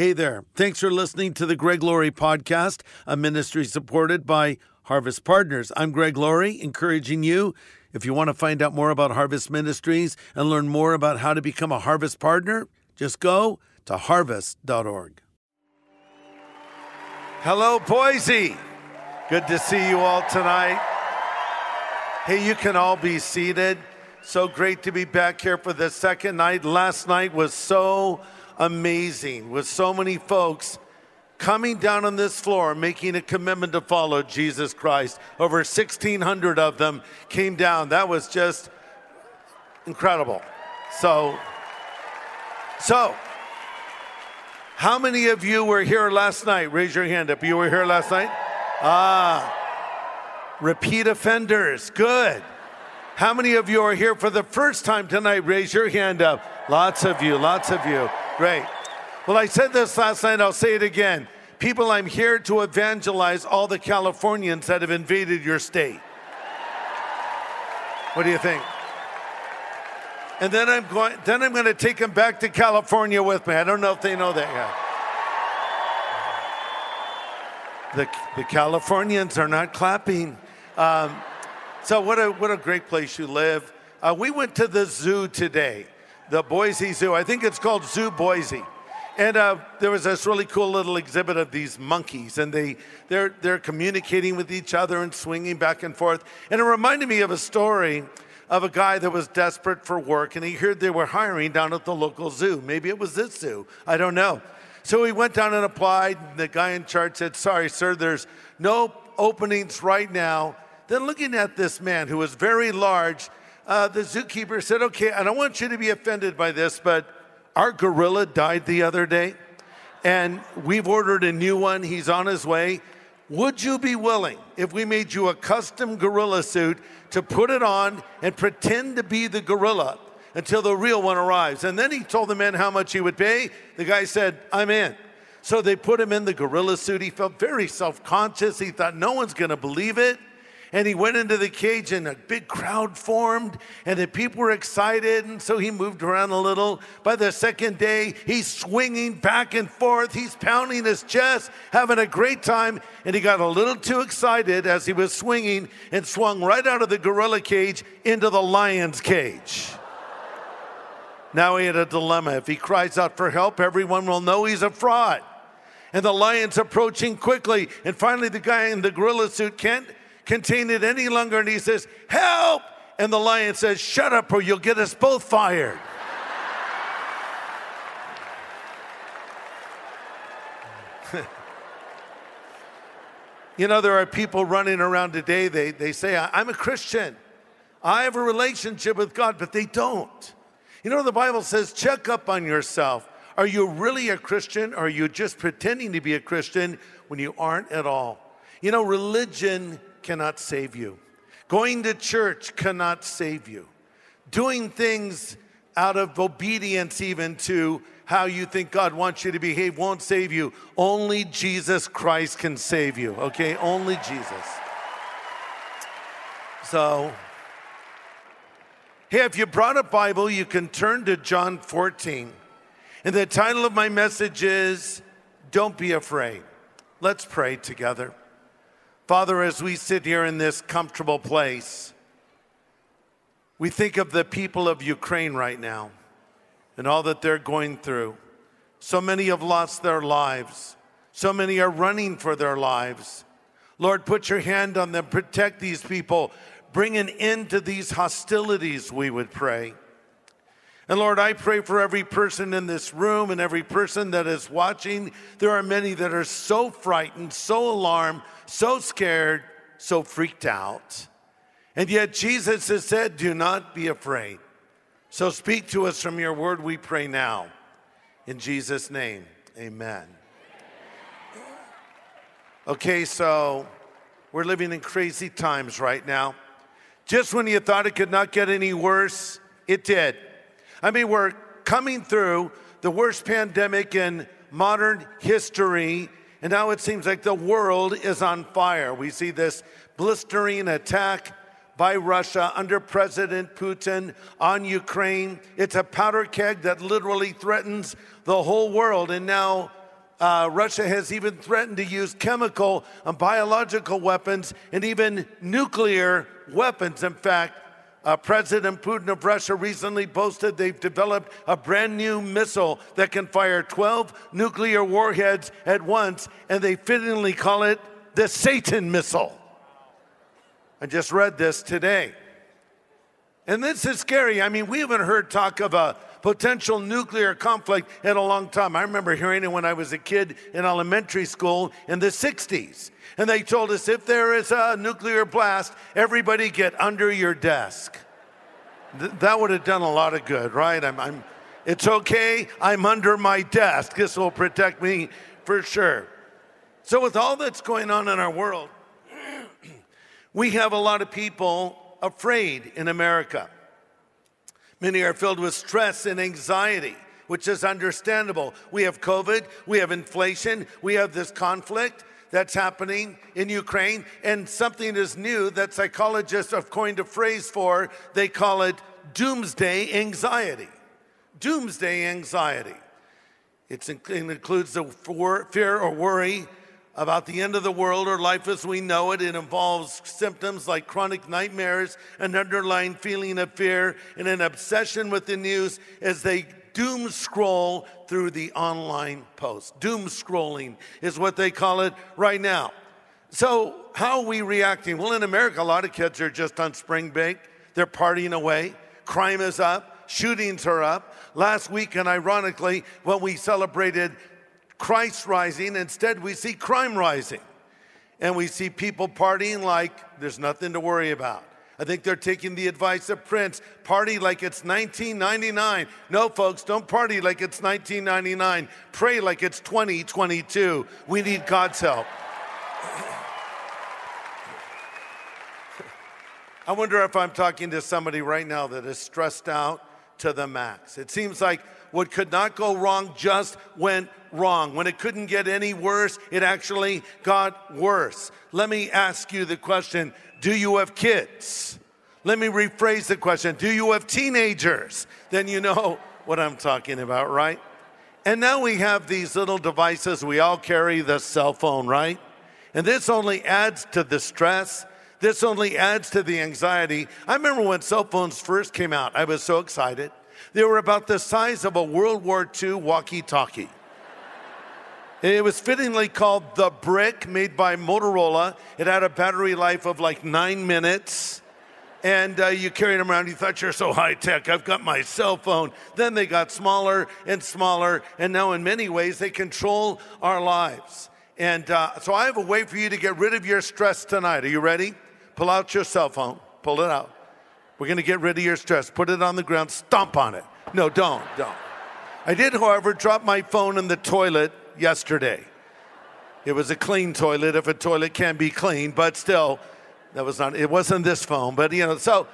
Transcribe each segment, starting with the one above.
Hey there. Thanks for listening to the Greg Laurie podcast, a ministry supported by Harvest Partners. I'm Greg Laurie, encouraging you, if you want to find out more about Harvest Ministries and learn more about how to become a Harvest Partner, just go to harvest.org. Hello, Boise. Good to see you all tonight. Hey, you can all be seated. So great to be back here for the second night. Last night was so amazing with so many folks coming down on this floor making a commitment to follow Jesus Christ. Over 1,600 of them came down. That was just incredible. So, so, how many of you were here last night? Raise your hand up. You were here last night? Ah, repeat offenders. Good. How many of you are here for the first time tonight? Raise your hand up. Lots of you, lots of you. Great. Well, I said this last night, I'll say it again. People, I'm here to evangelize all the Californians that have invaded your state. What do you think? And then I'm going then I'm going to take them back to California with me. I don't know if they know that yet. The, the Californians are not clapping. Um, so what a what a great place you live. Uh, we went to the zoo today the Boise Zoo. I think it's called Zoo Boise. And uh, there was this really cool little exhibit of these monkeys, and they, they're, they're communicating with each other and swinging back and forth. And it reminded me of a story of a guy that was desperate for work, and he heard they were hiring down at the local zoo. Maybe it was this zoo, I don't know. So he went down and applied. And the guy in charge said, Sorry, sir, there's no openings right now. Then, looking at this man who was very large, uh, the zookeeper said, Okay, I don't want you to be offended by this, but our gorilla died the other day, and we've ordered a new one. He's on his way. Would you be willing, if we made you a custom gorilla suit, to put it on and pretend to be the gorilla until the real one arrives? And then he told the man how much he would pay. The guy said, I'm in. So they put him in the gorilla suit. He felt very self conscious. He thought, no one's going to believe it and he went into the cage and a big crowd formed and the people were excited. And so he moved around a little. By the second day he's swinging back and forth. He's pounding his chest having a great time. And he got a little too excited as he was swinging and swung right out of the gorilla cage into the lion's cage. Now he had a dilemma. If he cries out for help everyone will know he's a fraud. And the lion's approaching quickly. And finally the guy in the gorilla suit can't contain it any longer and he says, Help! And the lion says, Shut up or you'll get us both fired. you know, there are people running around today, they, they say, I'm a Christian. I have a relationship with God, but they don't. You know, the Bible says, check up on yourself. Are you really a Christian or are you just pretending to be a Christian when you aren't at all? You know, religion cannot save you. Going to church cannot save you. Doing things out of obedience, even to how you think God wants you to behave, won't save you. Only Jesus Christ can save you, okay? Only Jesus. So, hey, if you brought a Bible, you can turn to John 14. And the title of my message is Don't Be Afraid. Let's pray together. Father, as we sit here in this comfortable place, we think of the people of Ukraine right now and all that they're going through. So many have lost their lives. So many are running for their lives. Lord, put your hand on them, protect these people, bring an end to these hostilities, we would pray. And Lord, I pray for every person in this room and every person that is watching. There are many that are so frightened, so alarmed, so scared, so freaked out. And yet Jesus has said, Do not be afraid. So speak to us from your word, we pray now. In Jesus' name, amen. Okay, so we're living in crazy times right now. Just when you thought it could not get any worse, it did. I mean, we're coming through the worst pandemic in modern history, and now it seems like the world is on fire. We see this blistering attack by Russia under President Putin on Ukraine. It's a powder keg that literally threatens the whole world. And now Uh, Russia has even threatened to use chemical and biological weapons and even nuclear weapons. In fact, uh, President Putin of Russia recently boasted they've developed a brand new missile that can fire 12 nuclear warheads at once, and they fittingly call it the Satan missile. I just read this today. And this is scary. I mean, we haven't heard talk of a potential nuclear conflict in a long time. I remember hearing it when I was a kid in elementary school in the 60s. And they told us if there is a nuclear blast, everybody get under your desk. Th- that would have done a lot of good, right? I'm, I'm, it's okay, I'm under my desk. This will protect me for sure. So, with all that's going on in our world, we have a lot of people afraid in America. Many are filled with stress and anxiety, which is understandable. We have COVID, we have inflation, we have this conflict that's happening in Ukraine, and something is new that psychologists have coined a phrase for. They call it doomsday anxiety. Doomsday anxiety. It's, it includes the fear or worry about the end of the world or life as we know it. It involves symptoms like chronic nightmares, an underlying feeling of fear, and an obsession with the news as they doom scroll through the online posts. Doom scrolling is what they call it right now. So, how are we reacting? Well, in America, a lot of kids are just on spring break, they're partying away, crime is up, shootings are up. Last weekend, ironically, when we celebrated Christ rising. Instead, we see crime rising. And we see people partying like there's nothing to worry about. I think they're taking the advice of Prince party like it's 1999. No, folks, don't party like it's 1999. Pray like it's 2022. We need God's help. I wonder if I'm talking to somebody right now that is stressed out to the max. It seems like what could not go wrong just went wrong. When it couldn't get any worse, it actually got worse. Let me ask you the question Do you have kids? Let me rephrase the question Do you have teenagers? Then you know what I'm talking about, right? And now we have these little devices. We all carry the cell phone, right? And this only adds to the stress. This only adds to the anxiety. I remember when cell phones first came out, I was so excited. They were about the size of a World War II walkie talkie. It was fittingly called the Brick, made by Motorola. It had a battery life of like nine minutes. And uh, you carried them around. You thought you're so high tech. I've got my cell phone. Then they got smaller and smaller. And now, in many ways, they control our lives. And uh, so, I have a way for you to get rid of your stress tonight. Are you ready? Pull out your cell phone. Pull it out. We're going to get rid of your stress. Put it on the ground, stomp on it. No, don't, don't. I did, however, drop my phone in the toilet yesterday. It was a clean toilet if a toilet can be clean, but still, that was not, it wasn't this phone, but you know, so,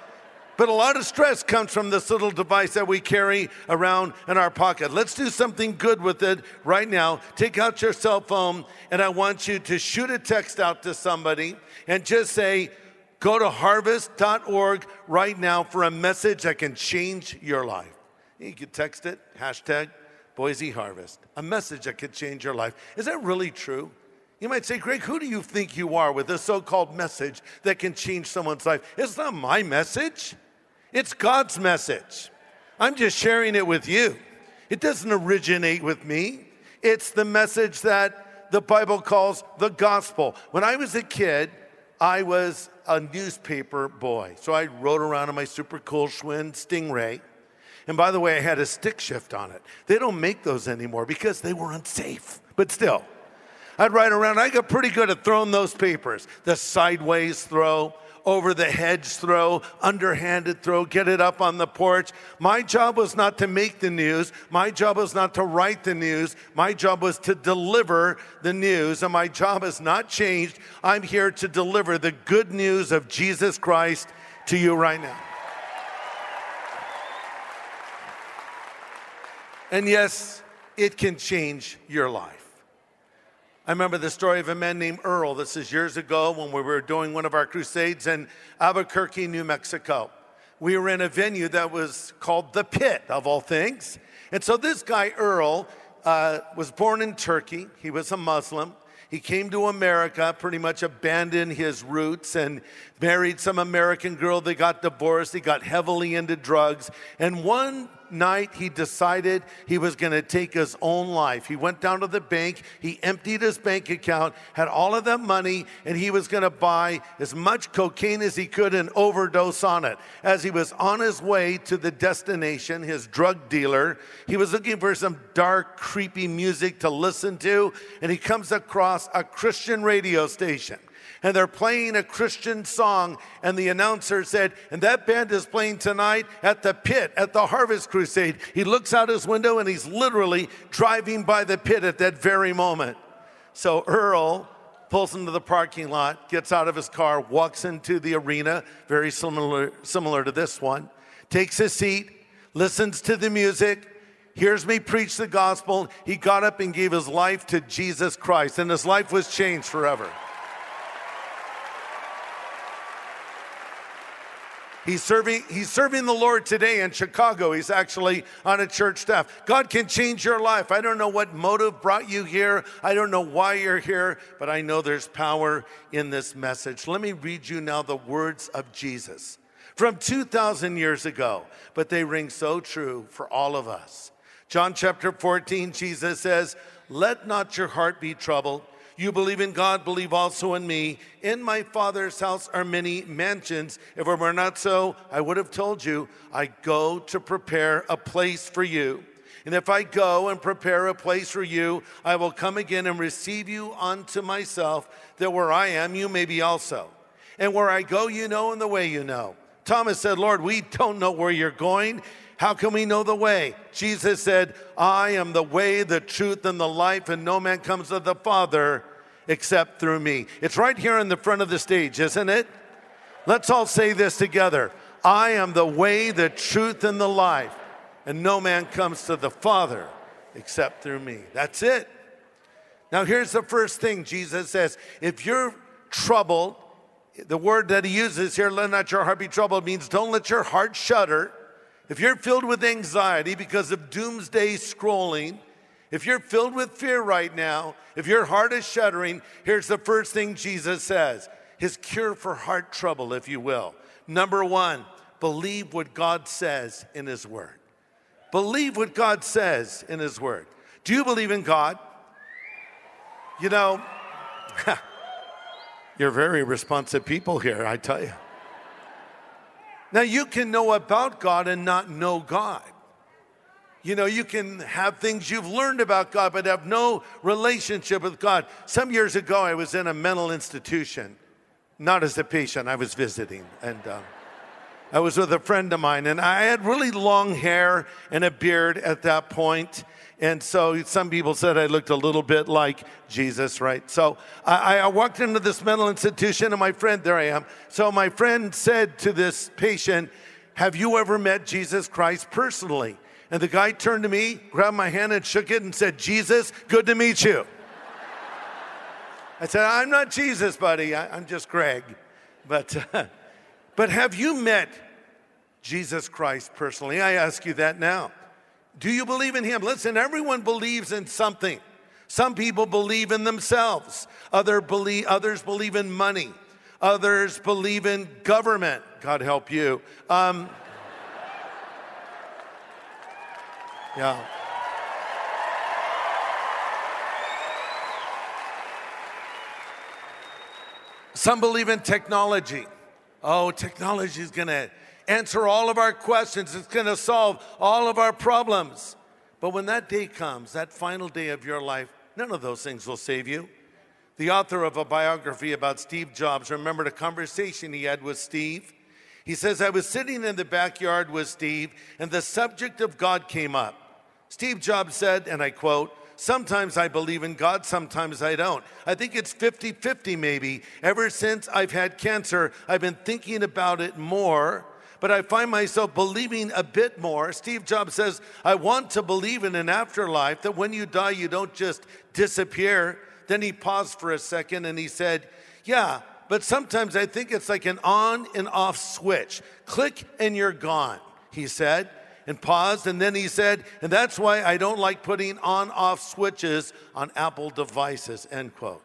but a lot of stress comes from this little device that we carry around in our pocket. Let's do something good with it right now. Take out your cell phone, and I want you to shoot a text out to somebody and just say, Go to harvest.org right now for a message that can change your life. You can text it, hashtag Boise Harvest, a message that could change your life. Is that really true? You might say, Greg, who do you think you are with this so called message that can change someone's life? It's not my message, it's God's message. I'm just sharing it with you. It doesn't originate with me, it's the message that the Bible calls the gospel. When I was a kid, I was a newspaper boy. So I rode around in my super cool Schwinn Stingray. And by the way, I had a stick shift on it. They don't make those anymore because they were unsafe. But still, I'd ride around. I got pretty good at throwing those papers. The sideways throw, over the hedge throw, underhanded throw, get it up on the porch. My job was not to make the news. My job was not to write the news. My job was to deliver the news. And my job has not changed. I'm here to deliver the good news of Jesus Christ to you right now. And yes, it can change your life. I remember the story of a man named Earl. This is years ago when we were doing one of our crusades in Albuquerque, New Mexico. We were in a venue that was called The Pit, of all things. And so this guy, Earl, uh, was born in Turkey. He was a Muslim. He came to America, pretty much abandoned his roots and married some American girl. They got divorced. He got heavily into drugs. And one night he decided he was going to take his own life. He went down to the bank, he emptied his bank account, had all of that money, and he was going to buy as much cocaine as he could and overdose on it. As he was on his way to the destination, his drug dealer, he was looking for some dark, creepy music to listen to, and he comes across a Christian radio station and they're playing a Christian song. And the announcer said, And that band is playing tonight at the pit at the Harvest Crusade. He looks out his window and he's literally driving by the pit at that very moment. So Earl pulls into the parking lot, gets out of his car, walks into the arena, very similar, similar to this one, takes his seat, listens to the music, hears me preach the gospel. He got up and gave his life to Jesus Christ, and his life was changed forever. He's serving, he's serving the Lord today in Chicago. He's actually on a church staff. God can change your life. I don't know what motive brought you here. I don't know why you're here, but I know there's power in this message. Let me read you now the words of Jesus from 2,000 years ago, but they ring so true for all of us. John chapter 14, Jesus says, Let not your heart be troubled. You believe in God, believe also in me. In my Father's house are many mansions. If it were not so, I would have told you, I go to prepare a place for you. And if I go and prepare a place for you, I will come again and receive you unto myself, that where I am, you may be also. And where I go, you know, and the way you know. Thomas said, Lord, we don't know where you're going. How can we know the way? Jesus said, I am the way, the truth, and the life, and no man comes to the Father except through me. It's right here in the front of the stage, isn't it? Let's all say this together I am the way, the truth, and the life, and no man comes to the Father except through me. That's it. Now, here's the first thing Jesus says if you're troubled, the word that he uses here, let not your heart be troubled, means don't let your heart shudder. If you're filled with anxiety because of doomsday scrolling, if you're filled with fear right now, if your heart is shuddering, here's the first thing Jesus says his cure for heart trouble, if you will. Number one, believe what God says in his word. Believe what God says in his word. Do you believe in God? You know, you're very responsive people here, I tell you. Now, you can know about God and not know God. You know, you can have things you've learned about God, but have no relationship with God. Some years ago, I was in a mental institution, not as a patient, I was visiting. And um, I was with a friend of mine, and I had really long hair and a beard at that point. And so some people said I looked a little bit like Jesus, right? So I, I, walked into this mental institution, and my friend, there I am. So my friend said to this patient, Have you ever met Jesus Christ personally? And the guy turned to me, grabbed my hand, and shook it and said, Jesus, good to meet you. I said, I'm not Jesus, buddy. I, am just Greg. But, uh, but have you met Jesus Christ personally? I ask you that now. Do you believe in him? Listen, everyone believes in something. Some people believe in themselves. Other believe, others believe in money. Others believe in government. God help you. Um, yeah. Some believe in technology. Oh, technology is going to answer all of our questions, it's going to solve all of our problems. But when that day comes, that final day of your life, none of those things will save you. The author of a biography about Steve Jobs remembered a conversation he had with Steve. He says, I was sitting in the backyard with Steve, and the subject of God came up. Steve Jobs said, and I quote, Sometimes I believe in God, sometimes I don't. I think it's 50 50 maybe. Ever since I've had cancer, I've been thinking about it more but I find myself believing a bit more. Steve Jobs says, I want to believe in an afterlife, that when you die, you don't just disappear. Then he paused for a second and he said, Yeah, but sometimes I think it's like an on and off switch. Click and you're gone, he said. and paused, and then he said, and that's why I don't like putting on off switches on Apple devices, end quote.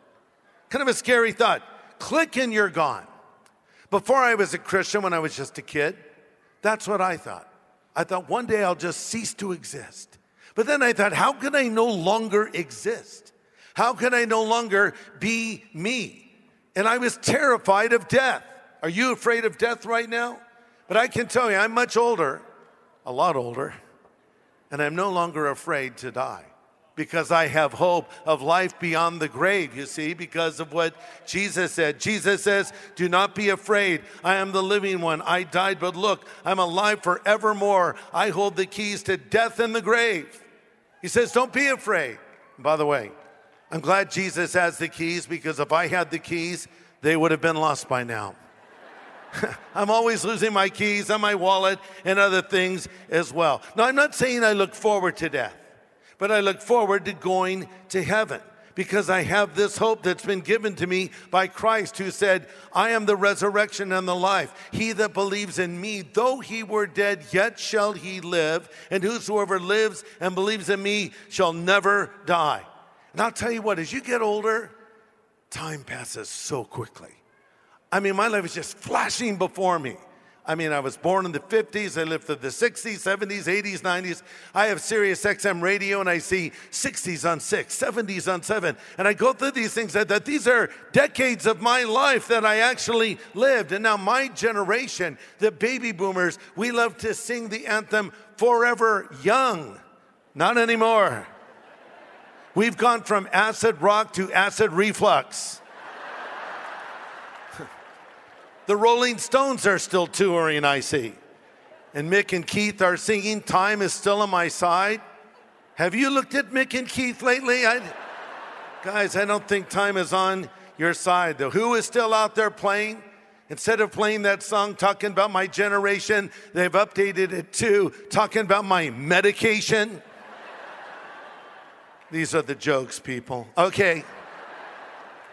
Kind of a scary thought. Click and you're gone. Before I was a Christian, when I was just a kid, that's what I thought. I thought one day I'll just cease to exist. But then I thought, how can I no longer exist? How can I no longer be me? And I was terrified of death. Are you afraid of death right now? But I can tell you, I'm much older, a lot older, and I'm no longer afraid to die because I have hope of life beyond the grave, you see, because of what Jesus said. Jesus says, Do not be afraid. I am the living one. I died, but look, I'm alive forevermore. I hold the keys to death and the grave. He says, Don't be afraid. By the way, I'm glad Jesus has the keys because if I had the keys, they would have been lost by now. I'm always losing my keys and my wallet and other things as well. Now, I'm not saying I look forward to death, but I look forward to going to heaven because I have this hope that's been given to me by Christ, who said, I am the resurrection and the life. He that believes in me, though he were dead, yet shall he live. And whosoever lives and believes in me shall never die. And I'll tell you what, as you get older, time passes so quickly. I mean, my life is just flashing before me. I mean, I was born in the 50s. I lived through the 60s, 70s, 80s, 90s. I have Sirius XM radio and I see 60s on 6, 70s on 7. And I go through these things that, that these are decades of my life that I actually lived. And now, my generation, the baby boomers, we love to sing the anthem Forever Young. Not anymore. We've gone from acid rock to acid reflux. The Rolling Stones are still touring, I see. And Mick and Keith are singing Time is Still on My Side. Have you looked at Mick and Keith lately? I, guys, I don't think time is on your side. The Who is still out there playing. Instead of playing that song talking about my generation, they've updated it to talking about my medication. These are the jokes, people. Okay.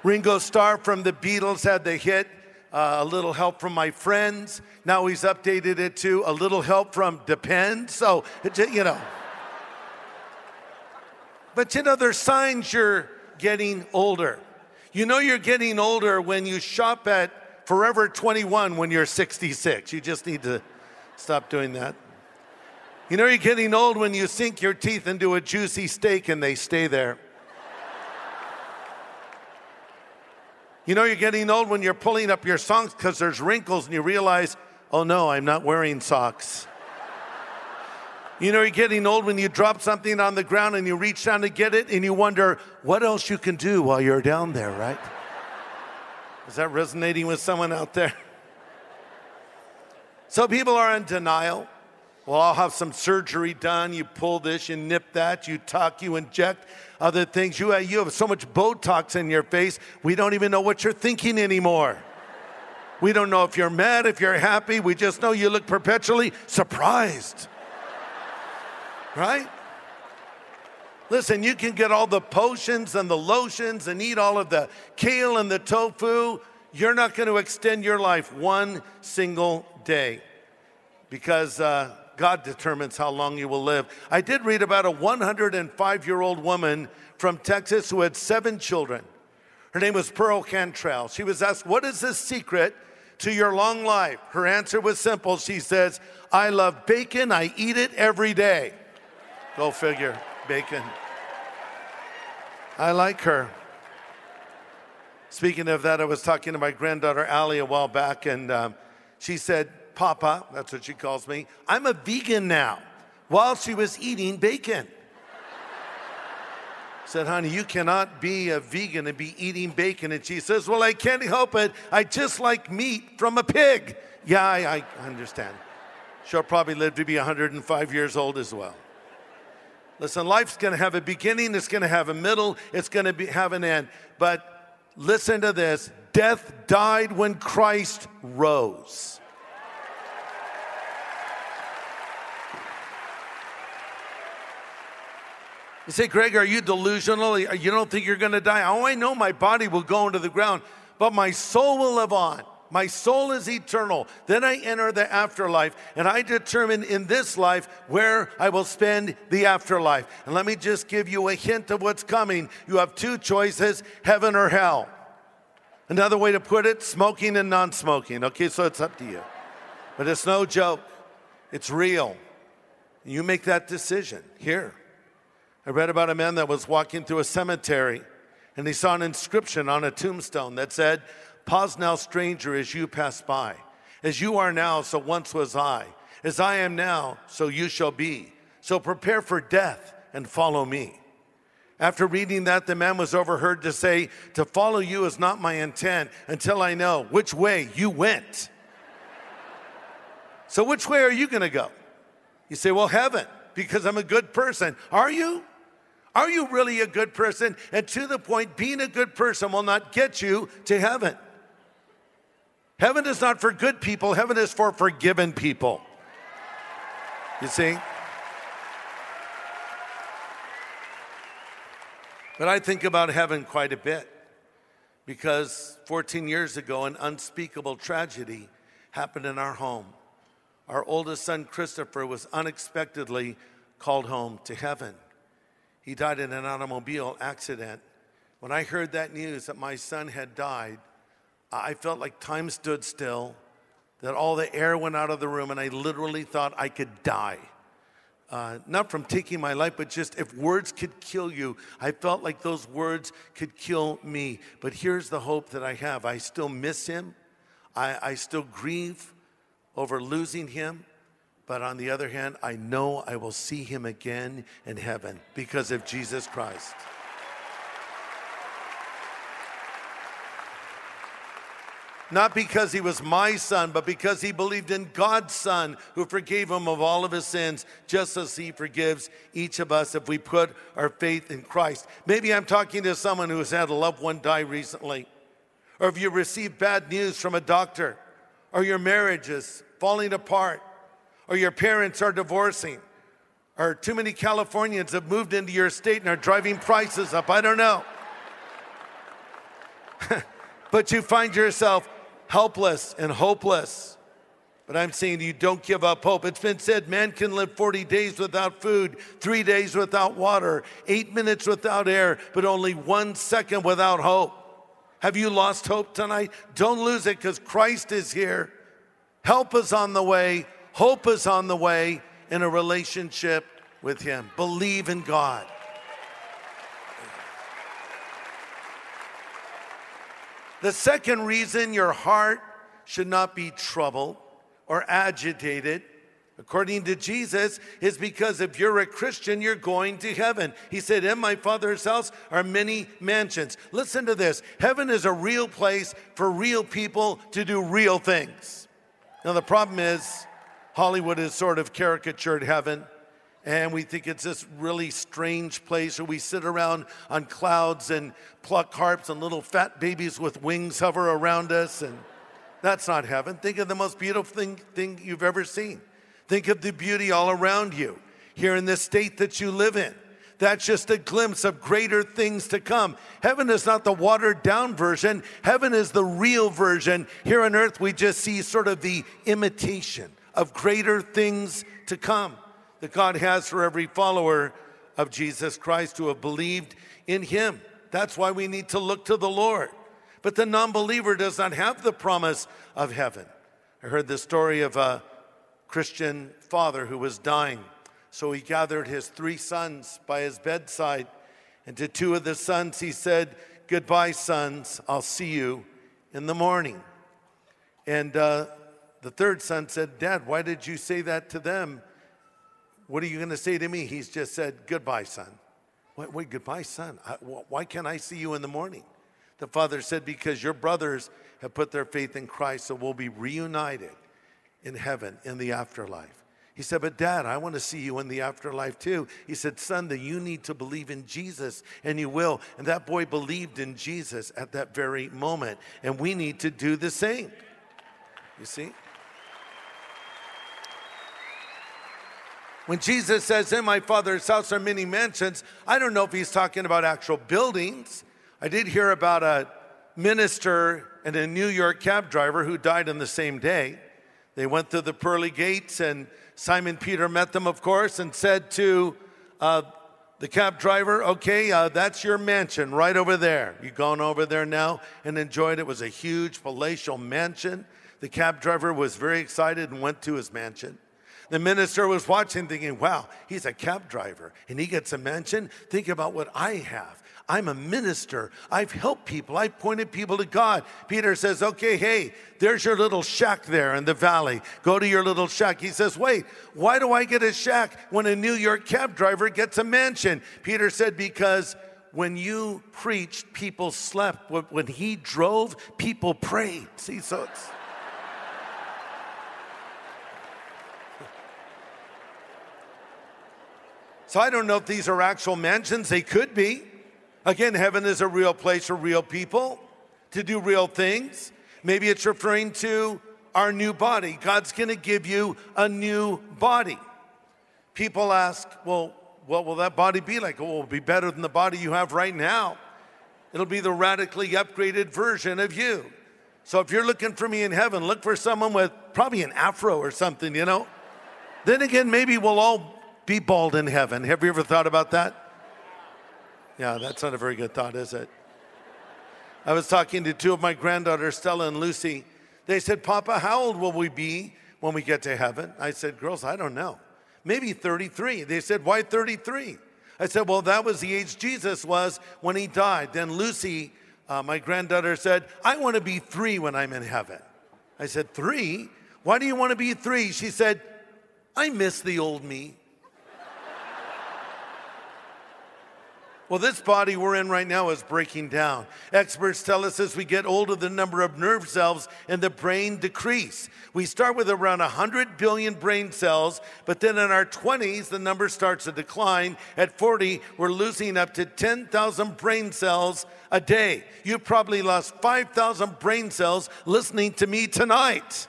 Ringo Starr from the Beatles had the hit uh, a little help from my friends. Now he's updated it to a little help from Depend. So, you know. But you know, there's signs you're getting older. You know, you're getting older when you shop at Forever 21 when you're 66. You just need to stop doing that. You know, you're getting old when you sink your teeth into a juicy steak and they stay there. You know, you're getting old when you're pulling up your socks because there's wrinkles and you realize, oh no, I'm not wearing socks. You know, you're getting old when you drop something on the ground and you reach down to get it and you wonder what else you can do while you're down there, right? Is that resonating with someone out there? So people are in denial. Well, I'll have some surgery done. You pull this, you nip that, you tuck, you inject other things. You, you have so much Botox in your face, we don't even know what you're thinking anymore. We don't know if you're mad, if you're happy. We just know you look perpetually surprised. Right? Listen, you can get all the potions and the lotions and eat all of the kale and the tofu. You're not going to extend your life one single day because uh, God determines how long you will live. I did read about a 105 year old woman from Texas who had seven children. Her name was Pearl Cantrell. She was asked, What is the secret to your long life? Her answer was simple. She says, I love bacon, I eat it every day. Go figure, bacon. I like her. Speaking of that, I was talking to my granddaughter Allie a while back, and um, she said, Papa, that's what she calls me, I'm a vegan now, while she was eating bacon. said, honey, you cannot be a vegan and be eating bacon. And she says, well, I can't help it. I just like meat from a pig. Yeah, I, I understand. She'll probably live to be 105 years old as well. Listen, life's going to have a beginning, it's going to have a middle, it's going to be, have an end. But listen to this death died when Christ rose. You say, Greg, are you delusional? You don't think you're going to die? Oh, I know my body will go into the ground, but my soul will live on. My soul is eternal. Then I enter the afterlife, and I determine in this life where I will spend the afterlife. And let me just give you a hint of what's coming. You have two choices heaven or hell. Another way to put it smoking and non smoking. Okay, so it's up to you. But it's no joke, it's real. You make that decision here. I read about a man that was walking through a cemetery and he saw an inscription on a tombstone that said, Pause now, stranger, as you pass by. As you are now, so once was I. As I am now, so you shall be. So prepare for death and follow me. After reading that, the man was overheard to say, To follow you is not my intent until I know which way you went. so, which way are you going to go? You say, Well, heaven, because I'm a good person. Are you? Are you really a good person? And to the point, being a good person will not get you to heaven. Heaven is not for good people, heaven is for forgiven people. You see? But I think about heaven quite a bit because 14 years ago, an unspeakable tragedy happened in our home. Our oldest son, Christopher, was unexpectedly called home to heaven. He died in an automobile accident. When I heard that news that my son had died, I felt like time stood still, that all the air went out of the room, and I literally thought I could die. Uh, not from taking my life, but just if words could kill you, I felt like those words could kill me. But here's the hope that I have I still miss him, I, I still grieve over losing him. But on the other hand, I know I will see him again in heaven because of Jesus Christ. not because he was my son, but because he believed in God's son who forgave him of all of his sins, just as he forgives each of us if we put our faith in Christ. Maybe I'm talking to someone who has had a loved one die recently, or if you received bad news from a doctor, or your marriage is falling apart, or your parents are divorcing, or too many Californians have moved into your state and are driving prices up. I don't know. but you find yourself helpless and hopeless. But I'm saying you, don't give up hope. It's been said man can live 40 days without food, three days without water, eight minutes without air, but only one second without hope. Have you lost hope tonight? Don't lose it because Christ is here. Help is on the way, hope is on the way in a relationship with Him. Believe in God. The second reason your heart should not be troubled or agitated, according to Jesus, is because if you're a Christian, you're going to heaven. He said, In my Father's house are many mansions. Listen to this heaven is a real place for real people to do real things. Now, the problem is, Hollywood has sort of caricatured heaven and we think it's this really strange place where we sit around on clouds and pluck harps and little fat babies with wings hover around us and that's not heaven. Think of the most beautiful thing, thing you've ever seen. Think of the beauty all around you here in this state that you live in. That's just a glimpse of greater things to come. Heaven is not the watered down version, heaven is the real version. Here on earth, we just see sort of the imitation of greater things to come that God has for every follower of Jesus Christ who have believed in him. That's why we need to look to the Lord. But the non believer does not have the promise of heaven. I heard the story of a Christian father who was dying. So he gathered his three sons by his bedside. And to two of the sons, he said, Goodbye, sons. I'll see you in the morning. And uh, the third son said, Dad, why did you say that to them? What are you going to say to me? He's just said, Goodbye, son. Wait, wait goodbye, son. I, why can't I see you in the morning? The father said, Because your brothers have put their faith in Christ, so we'll be reunited in heaven in the afterlife. He said, But dad, I want to see you in the afterlife too. He said, Son, that you need to believe in Jesus, and you will. And that boy believed in Jesus at that very moment. And we need to do the same. You see? When Jesus says, In my Father's house are many mansions, I don't know if he's talking about actual buildings. I did hear about a minister and a New York cab driver who died on the same day. They went through the pearly gates, and Simon Peter met them, of course, and said to uh, the cab driver, Okay, uh, that's your mansion right over there. You've gone over there now and enjoyed it? It was a huge palatial mansion. The cab driver was very excited and went to his mansion. The minister was watching, thinking, wow, he's a cab driver and he gets a mansion. Think about what I have. I'm a minister. I've helped people. I've pointed people to God. Peter says, Okay, hey, there's your little shack there in the valley. Go to your little shack. He says, Wait, why do I get a shack when a New York cab driver gets a mansion? Peter said, Because when you preached, people slept. When he drove, people prayed. See, so it's. So I don't know if these are actual mansions. They could be. Again, heaven is a real place for real people to do real things. Maybe it's referring to our new body. God's going to give you a new body. People ask, well, what will that body be like? Oh, it will be better than the body you have right now. It'll be the radically upgraded version of you. So if you're looking for me in heaven, look for someone with probably an afro or something, you know? Then again, maybe we'll all be bald in heaven. Have you ever thought about that? Yeah, that's not a very good thought, is it? I was talking to two of my granddaughters, Stella and Lucy. They said, Papa, how old will we be when we get to heaven? I said, Girls, I don't know. Maybe 33. They said, Why 33? I said, Well, that was the age Jesus was when he died. Then Lucy, uh, my granddaughter, said, I want to be three when I'm in heaven. I said, Three? Why do you want to be three? She said, I miss the old me. Well, this body we're in right now is breaking down. Experts tell us as we get older, the number of nerve cells in the brain decrease. We start with around 100 billion brain cells, but then in our 20s, the number starts to decline. At 40, we're losing up to 10,000 brain cells a day. You've probably lost 5,000 brain cells listening to me tonight.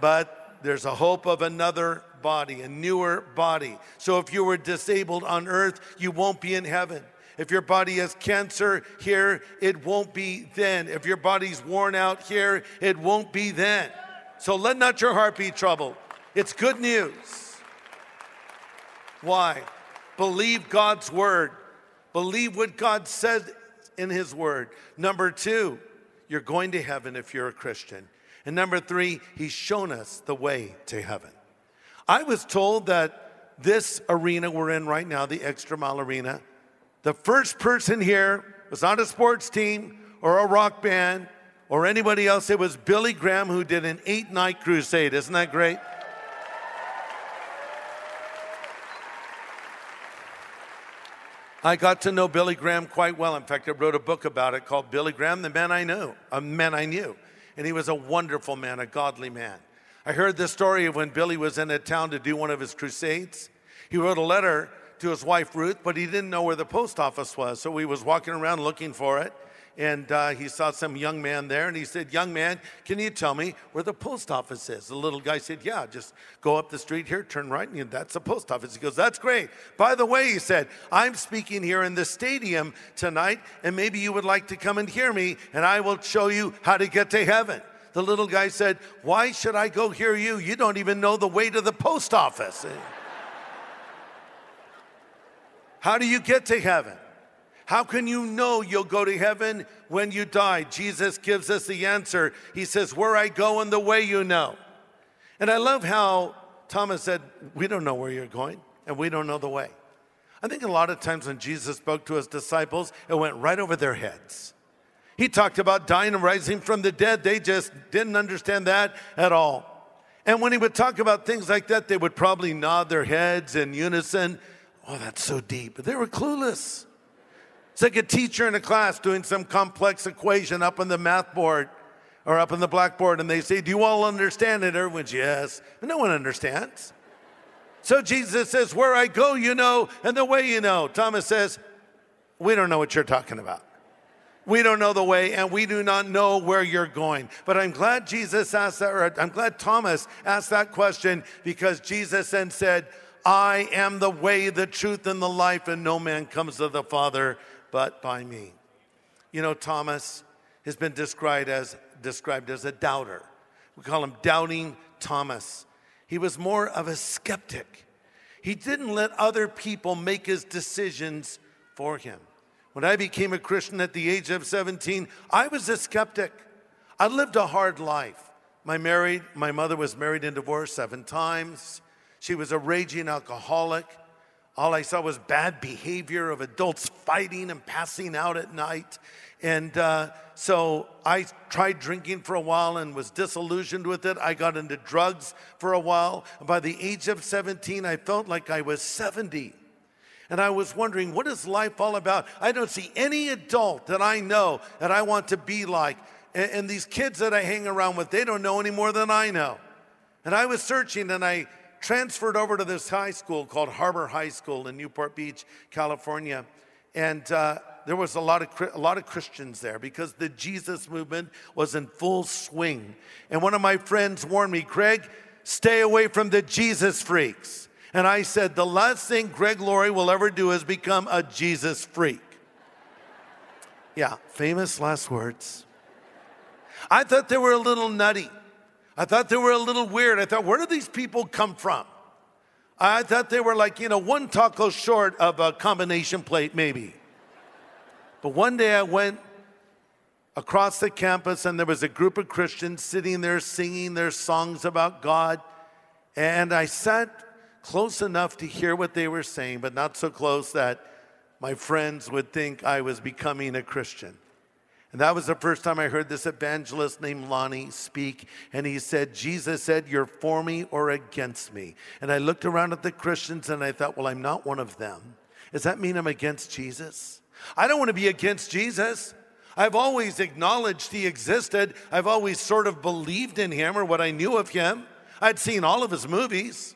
But there's a hope of another body, a newer body. So if you were disabled on earth, you won't be in heaven. If your body has cancer here, it won't be then. If your body's worn out here, it won't be then. So let not your heart be troubled. It's good news. Why? Believe God's word. Believe what God said in his word. Number two, you're going to heaven if you're a Christian. And number three, he's shown us the way to heaven. I was told that this arena we're in right now, the ExtraMile Arena, the first person here was not a sports team or a rock band or anybody else. It was Billy Graham who did an eight night crusade. Isn't that great? I got to know Billy Graham quite well. In fact, I wrote a book about it called Billy Graham, the man I knew, a man I knew. And he was a wonderful man, a godly man. I heard this story of when Billy was in a town to do one of his crusades. He wrote a letter to his wife Ruth, but he didn't know where the post office was. So he was walking around looking for it. And uh, he saw some young man there and he said, Young man, can you tell me where the post office is? The little guy said, Yeah, just go up the street here, turn right, and that's the post office. He goes, That's great. By the way, he said, I'm speaking here in the stadium tonight, and maybe you would like to come and hear me, and I will show you how to get to heaven. The little guy said, Why should I go hear you? You don't even know the way to the post office. How do you get to heaven? How can you know you'll go to heaven when you die? Jesus gives us the answer. He says, Where I go and the way you know. And I love how Thomas said, We don't know where you're going and we don't know the way. I think a lot of times when Jesus spoke to his disciples, it went right over their heads. He talked about dying and rising from the dead. They just didn't understand that at all. And when he would talk about things like that, they would probably nod their heads in unison. Oh, that's so deep. But they were clueless. It's like a teacher in a class doing some complex equation up on the math board or up on the blackboard, and they say, Do you all understand it? Everyone's yes. But no one understands. So Jesus says, Where I go, you know, and the way you know. Thomas says, We don't know what you're talking about. We don't know the way and we do not know where you're going. But I'm glad Jesus asked that, or I'm glad Thomas asked that question because Jesus then said, I am the way, the truth, and the life, and no man comes to the Father but by me. You know, Thomas has been described as, described as a doubter. We call him Doubting Thomas. He was more of a skeptic. He didn't let other people make his decisions for him. When I became a Christian at the age of 17, I was a skeptic. I lived a hard life. My married, my mother was married and divorced seven times. She was a raging alcoholic. All I saw was bad behavior of adults fighting and passing out at night. And uh, so I tried drinking for a while and was disillusioned with it. I got into drugs for a while. By the age of 17, I felt like I was 70. And I was wondering, what is life all about? I don't see any adult that I know that I want to be like. And, and these kids that I hang around with, they don't know any more than I know. And I was searching and I transferred over to this high school called Harbor High School in Newport Beach, California. And uh, there was a lot, of, a lot of Christians there because the Jesus movement was in full swing. And one of my friends warned me, Greg, stay away from the Jesus freaks. And I said, the last thing Greg Laurie will ever do is become a Jesus freak. Yeah, famous last words. I thought they were a little nutty. I thought they were a little weird. I thought, where do these people come from? I thought they were like, you know, one taco short of a combination plate, maybe. But one day I went across the campus and there was a group of Christians sitting there singing their songs about God. And I sat close enough to hear what they were saying, but not so close that my friends would think I was becoming a Christian. And that was the first time I heard this evangelist named Lonnie speak. And he said, Jesus said, You're for me or against me. And I looked around at the Christians and I thought, Well, I'm not one of them. Does that mean I'm against Jesus? I don't want to be against Jesus. I've always acknowledged he existed. I've always sort of believed in him or what I knew of him. I'd seen all of his movies.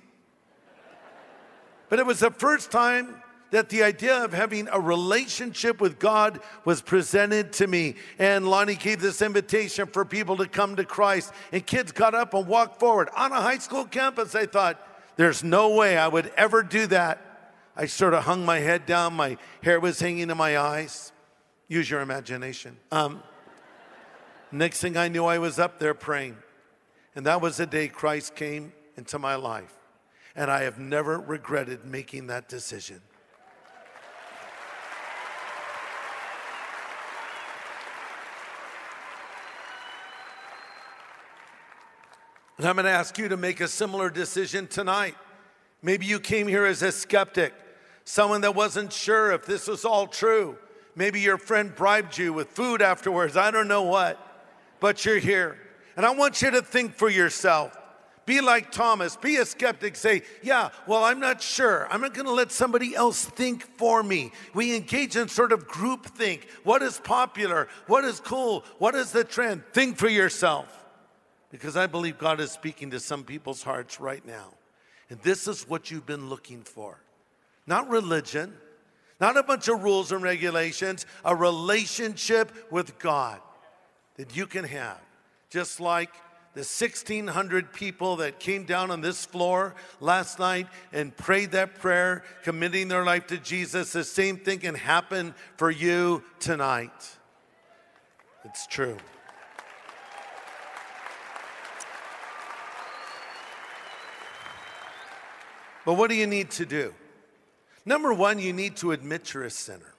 But it was the first time that the idea of having a relationship with God was presented to me. And Lonnie gave this invitation for people to come to Christ. And kids got up and walked forward. On a high school campus, I thought, there's no way I would ever do that. I sort of hung my head down, my hair was hanging in my eyes. Use your imagination. Um, next thing I knew, I was up there praying. And that was the day Christ came into my life. And I have never regretted making that decision. And I'm going to ask you to make a similar decision tonight. Maybe you came here as a skeptic, someone that wasn't sure if this was all true. Maybe your friend bribed you with food afterwards. I don't know what, but you're here. And I want you to think for yourself. Be like Thomas, be a skeptic. Say, yeah, well, I'm not sure. I'm not going to let somebody else think for me. We engage in sort of group think. What is popular? What is cool? What is the trend? Think for yourself because I believe God is speaking to some people's hearts right now. And this is what you've been looking for not religion, not a bunch of rules and regulations, a relationship with God that you can have. Just like the 1,600 people that came down on this floor last night and prayed that prayer, committing their life to Jesus, the same thing can happen for you tonight. It's true. But what do you need to do? Number one, you need to admit you're a sinner.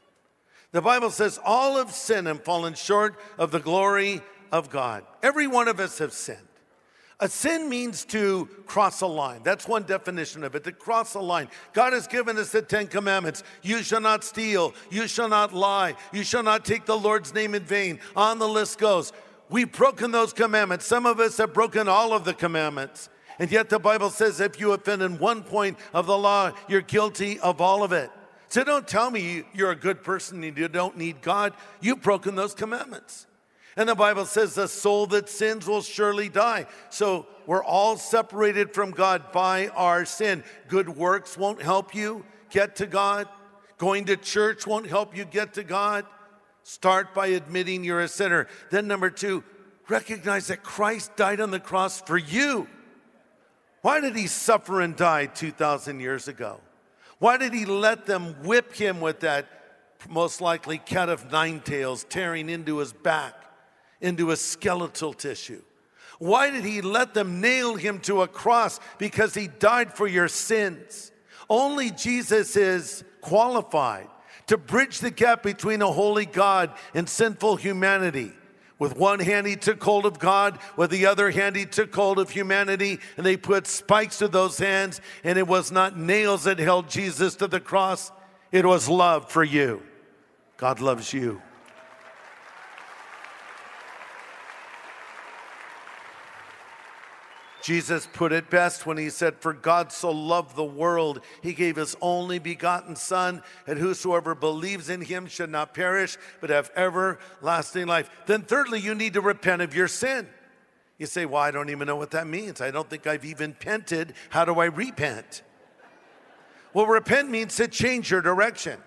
The Bible says all have sinned and fallen short of the glory of God. Every one of us have sinned. A sin means to cross a line. That's one definition of it, to cross a line. God has given us the Ten Commandments. You shall not steal. You shall not lie. You shall not take the Lord's name in vain. On the list goes. We've broken those commandments. Some of us have broken all of the commandments. And yet the Bible says if you offend in one point of the law, you're guilty of all of it. So don't tell me you're a good person and you don't need God. You've broken those commandments. And the Bible says the soul that sins will surely die. So we're all separated from God by our sin. Good works won't help you get to God. Going to church won't help you get to God. Start by admitting you're a sinner. Then, number two, recognize that Christ died on the cross for you. Why did he suffer and die 2,000 years ago? Why did he let them whip him with that most likely cat of nine tails tearing into his back, into his skeletal tissue. Why did he let them nail him to a cross? Because he died for your sins. Only Jesus is qualified to bridge the gap between a holy God and sinful humanity. With one hand, he took hold of God. With the other hand, he took hold of humanity. And they put spikes to those hands. And it was not nails that held Jesus to the cross, it was love for you. God loves you. Jesus put it best when he said, For God so loved the world, he gave his only begotten Son, and whosoever believes in him should not perish, but have everlasting life. Then, thirdly, you need to repent of your sin. You say, Well, I don't even know what that means. I don't think I've even pented. How do I repent? Well, repent means to change your direction,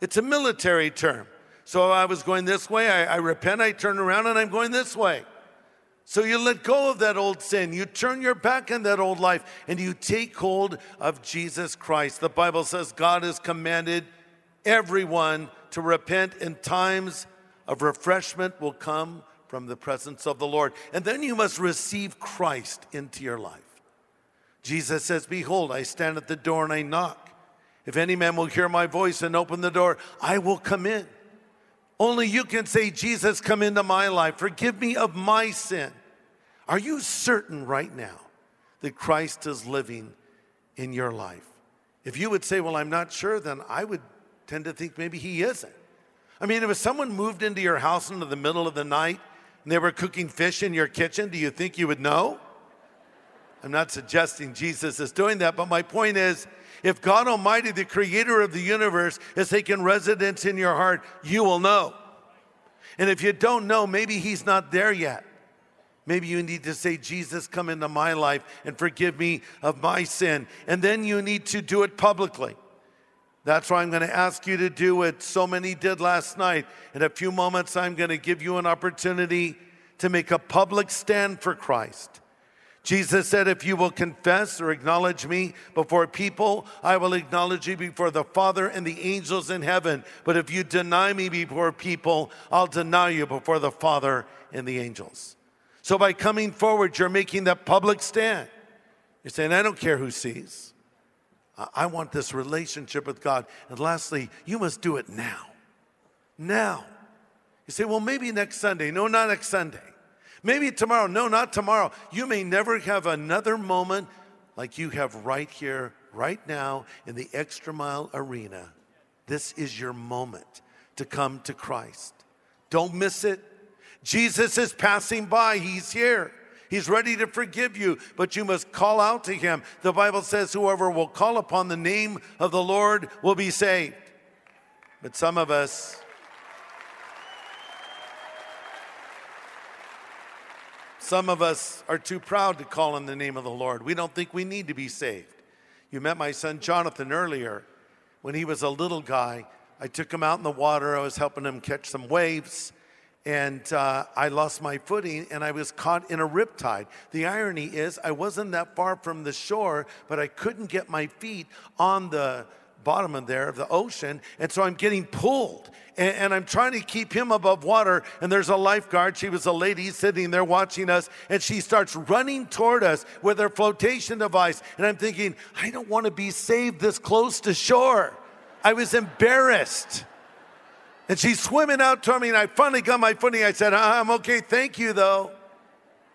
it's a military term. So I was going this way, I, I repent, I turn around, and I'm going this way. So you let go of that old sin. You turn your back on that old life and you take hold of Jesus Christ. The Bible says God has commanded everyone to repent, and times of refreshment will come from the presence of the Lord. And then you must receive Christ into your life. Jesus says, Behold, I stand at the door and I knock. If any man will hear my voice and open the door, I will come in. Only you can say, Jesus, come into my life. Forgive me of my sin. Are you certain right now that Christ is living in your life? If you would say, Well, I'm not sure, then I would tend to think maybe he isn't. I mean, if someone moved into your house into the middle of the night and they were cooking fish in your kitchen, do you think you would know? I'm not suggesting Jesus is doing that, but my point is if God Almighty, the creator of the universe, is taking residence in your heart, you will know. And if you don't know, maybe He's not there yet. Maybe you need to say, Jesus, come into my life and forgive me of my sin. And then you need to do it publicly. That's why I'm going to ask you to do what so many did last night. In a few moments, I'm going to give you an opportunity to make a public stand for Christ. Jesus said, If you will confess or acknowledge me before people, I will acknowledge you before the Father and the angels in heaven. But if you deny me before people, I'll deny you before the Father and the angels. So by coming forward, you're making that public stand. You're saying, I don't care who sees. I want this relationship with God. And lastly, you must do it now. Now. You say, well, maybe next Sunday. No, not next Sunday. Maybe tomorrow. No, not tomorrow. You may never have another moment like you have right here, right now in the ExtraMile Arena. This is your moment to come to Christ. Don't miss it. Jesus is passing by, He's here. He's ready to forgive you, but you must call out to Him. The Bible says, Whoever will call upon the name of the Lord will be saved. But some of us, Some of us are too proud to call on the name of the Lord. We don't think we need to be saved. You met my son Jonathan earlier. When he was a little guy, I took him out in the water. I was helping him catch some waves, and uh, I lost my footing and I was caught in a riptide. The irony is, I wasn't that far from the shore, but I couldn't get my feet on the bottom of there of the ocean. And so I'm getting pulled and, and, I'm trying to keep him above water. And there's a lifeguard. She was a lady sitting there watching us and she starts running toward us with her flotation device. And I'm thinking, I don't want to be saved this close to shore. I was embarrassed. And she's swimming out toward me, and I finally got my footing. I said, uh-huh, I'm okay, thank you, though.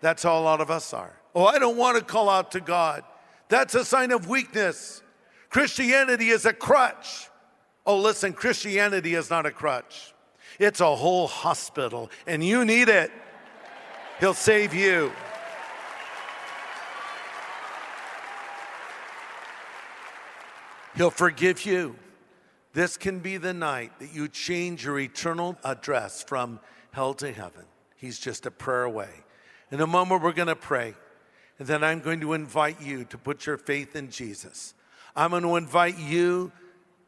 That's how a lot of us are. Oh, I don't want to call out to God. That's a sign of weakness. Christianity is a crutch. Oh, listen, Christianity is not a crutch, it's a whole hospital, and you need it. He'll save you. He'll forgive you. This can be the night that you change your eternal address from hell to heaven. He's just a prayer away. In a moment, we're going to pray. And then I'm going to invite you to put your faith in Jesus. I'm going to invite you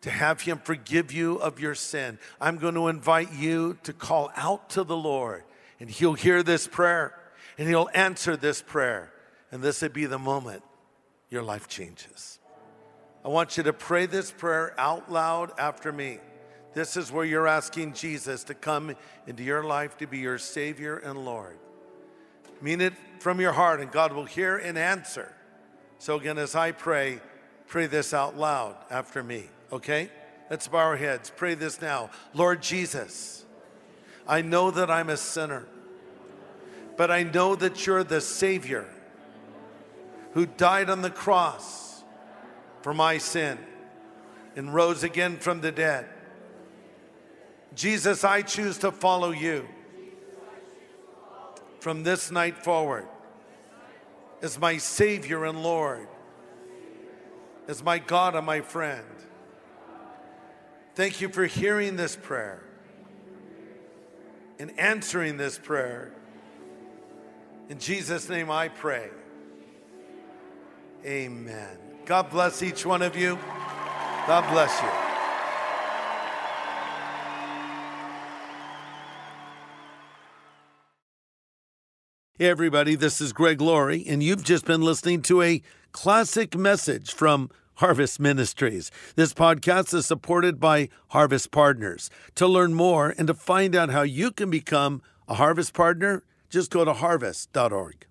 to have Him forgive you of your sin. I'm going to invite you to call out to the Lord, and He'll hear this prayer and He'll answer this prayer. And this would be the moment your life changes. I want you to pray this prayer out loud after me. This is where you're asking Jesus to come into your life to be your Savior and Lord. Mean it from your heart, and God will hear and answer. So, again, as I pray, pray this out loud after me, okay? Let's bow our heads. Pray this now. Lord Jesus, I know that I'm a sinner, but I know that you're the Savior who died on the cross for my sin and rose again from the dead. Jesus, I choose to follow you from this night forward as my Savior and Lord, as my God and my friend. Thank you for hearing this prayer and answering this prayer. In Jesus' name I pray. Amen. God bless each one of you. God bless you. Hey, everybody, this is Greg Laurie, and you've just been listening to a classic message from Harvest Ministries. This podcast is supported by Harvest Partners. To learn more and to find out how you can become a Harvest Partner, just go to harvest.org.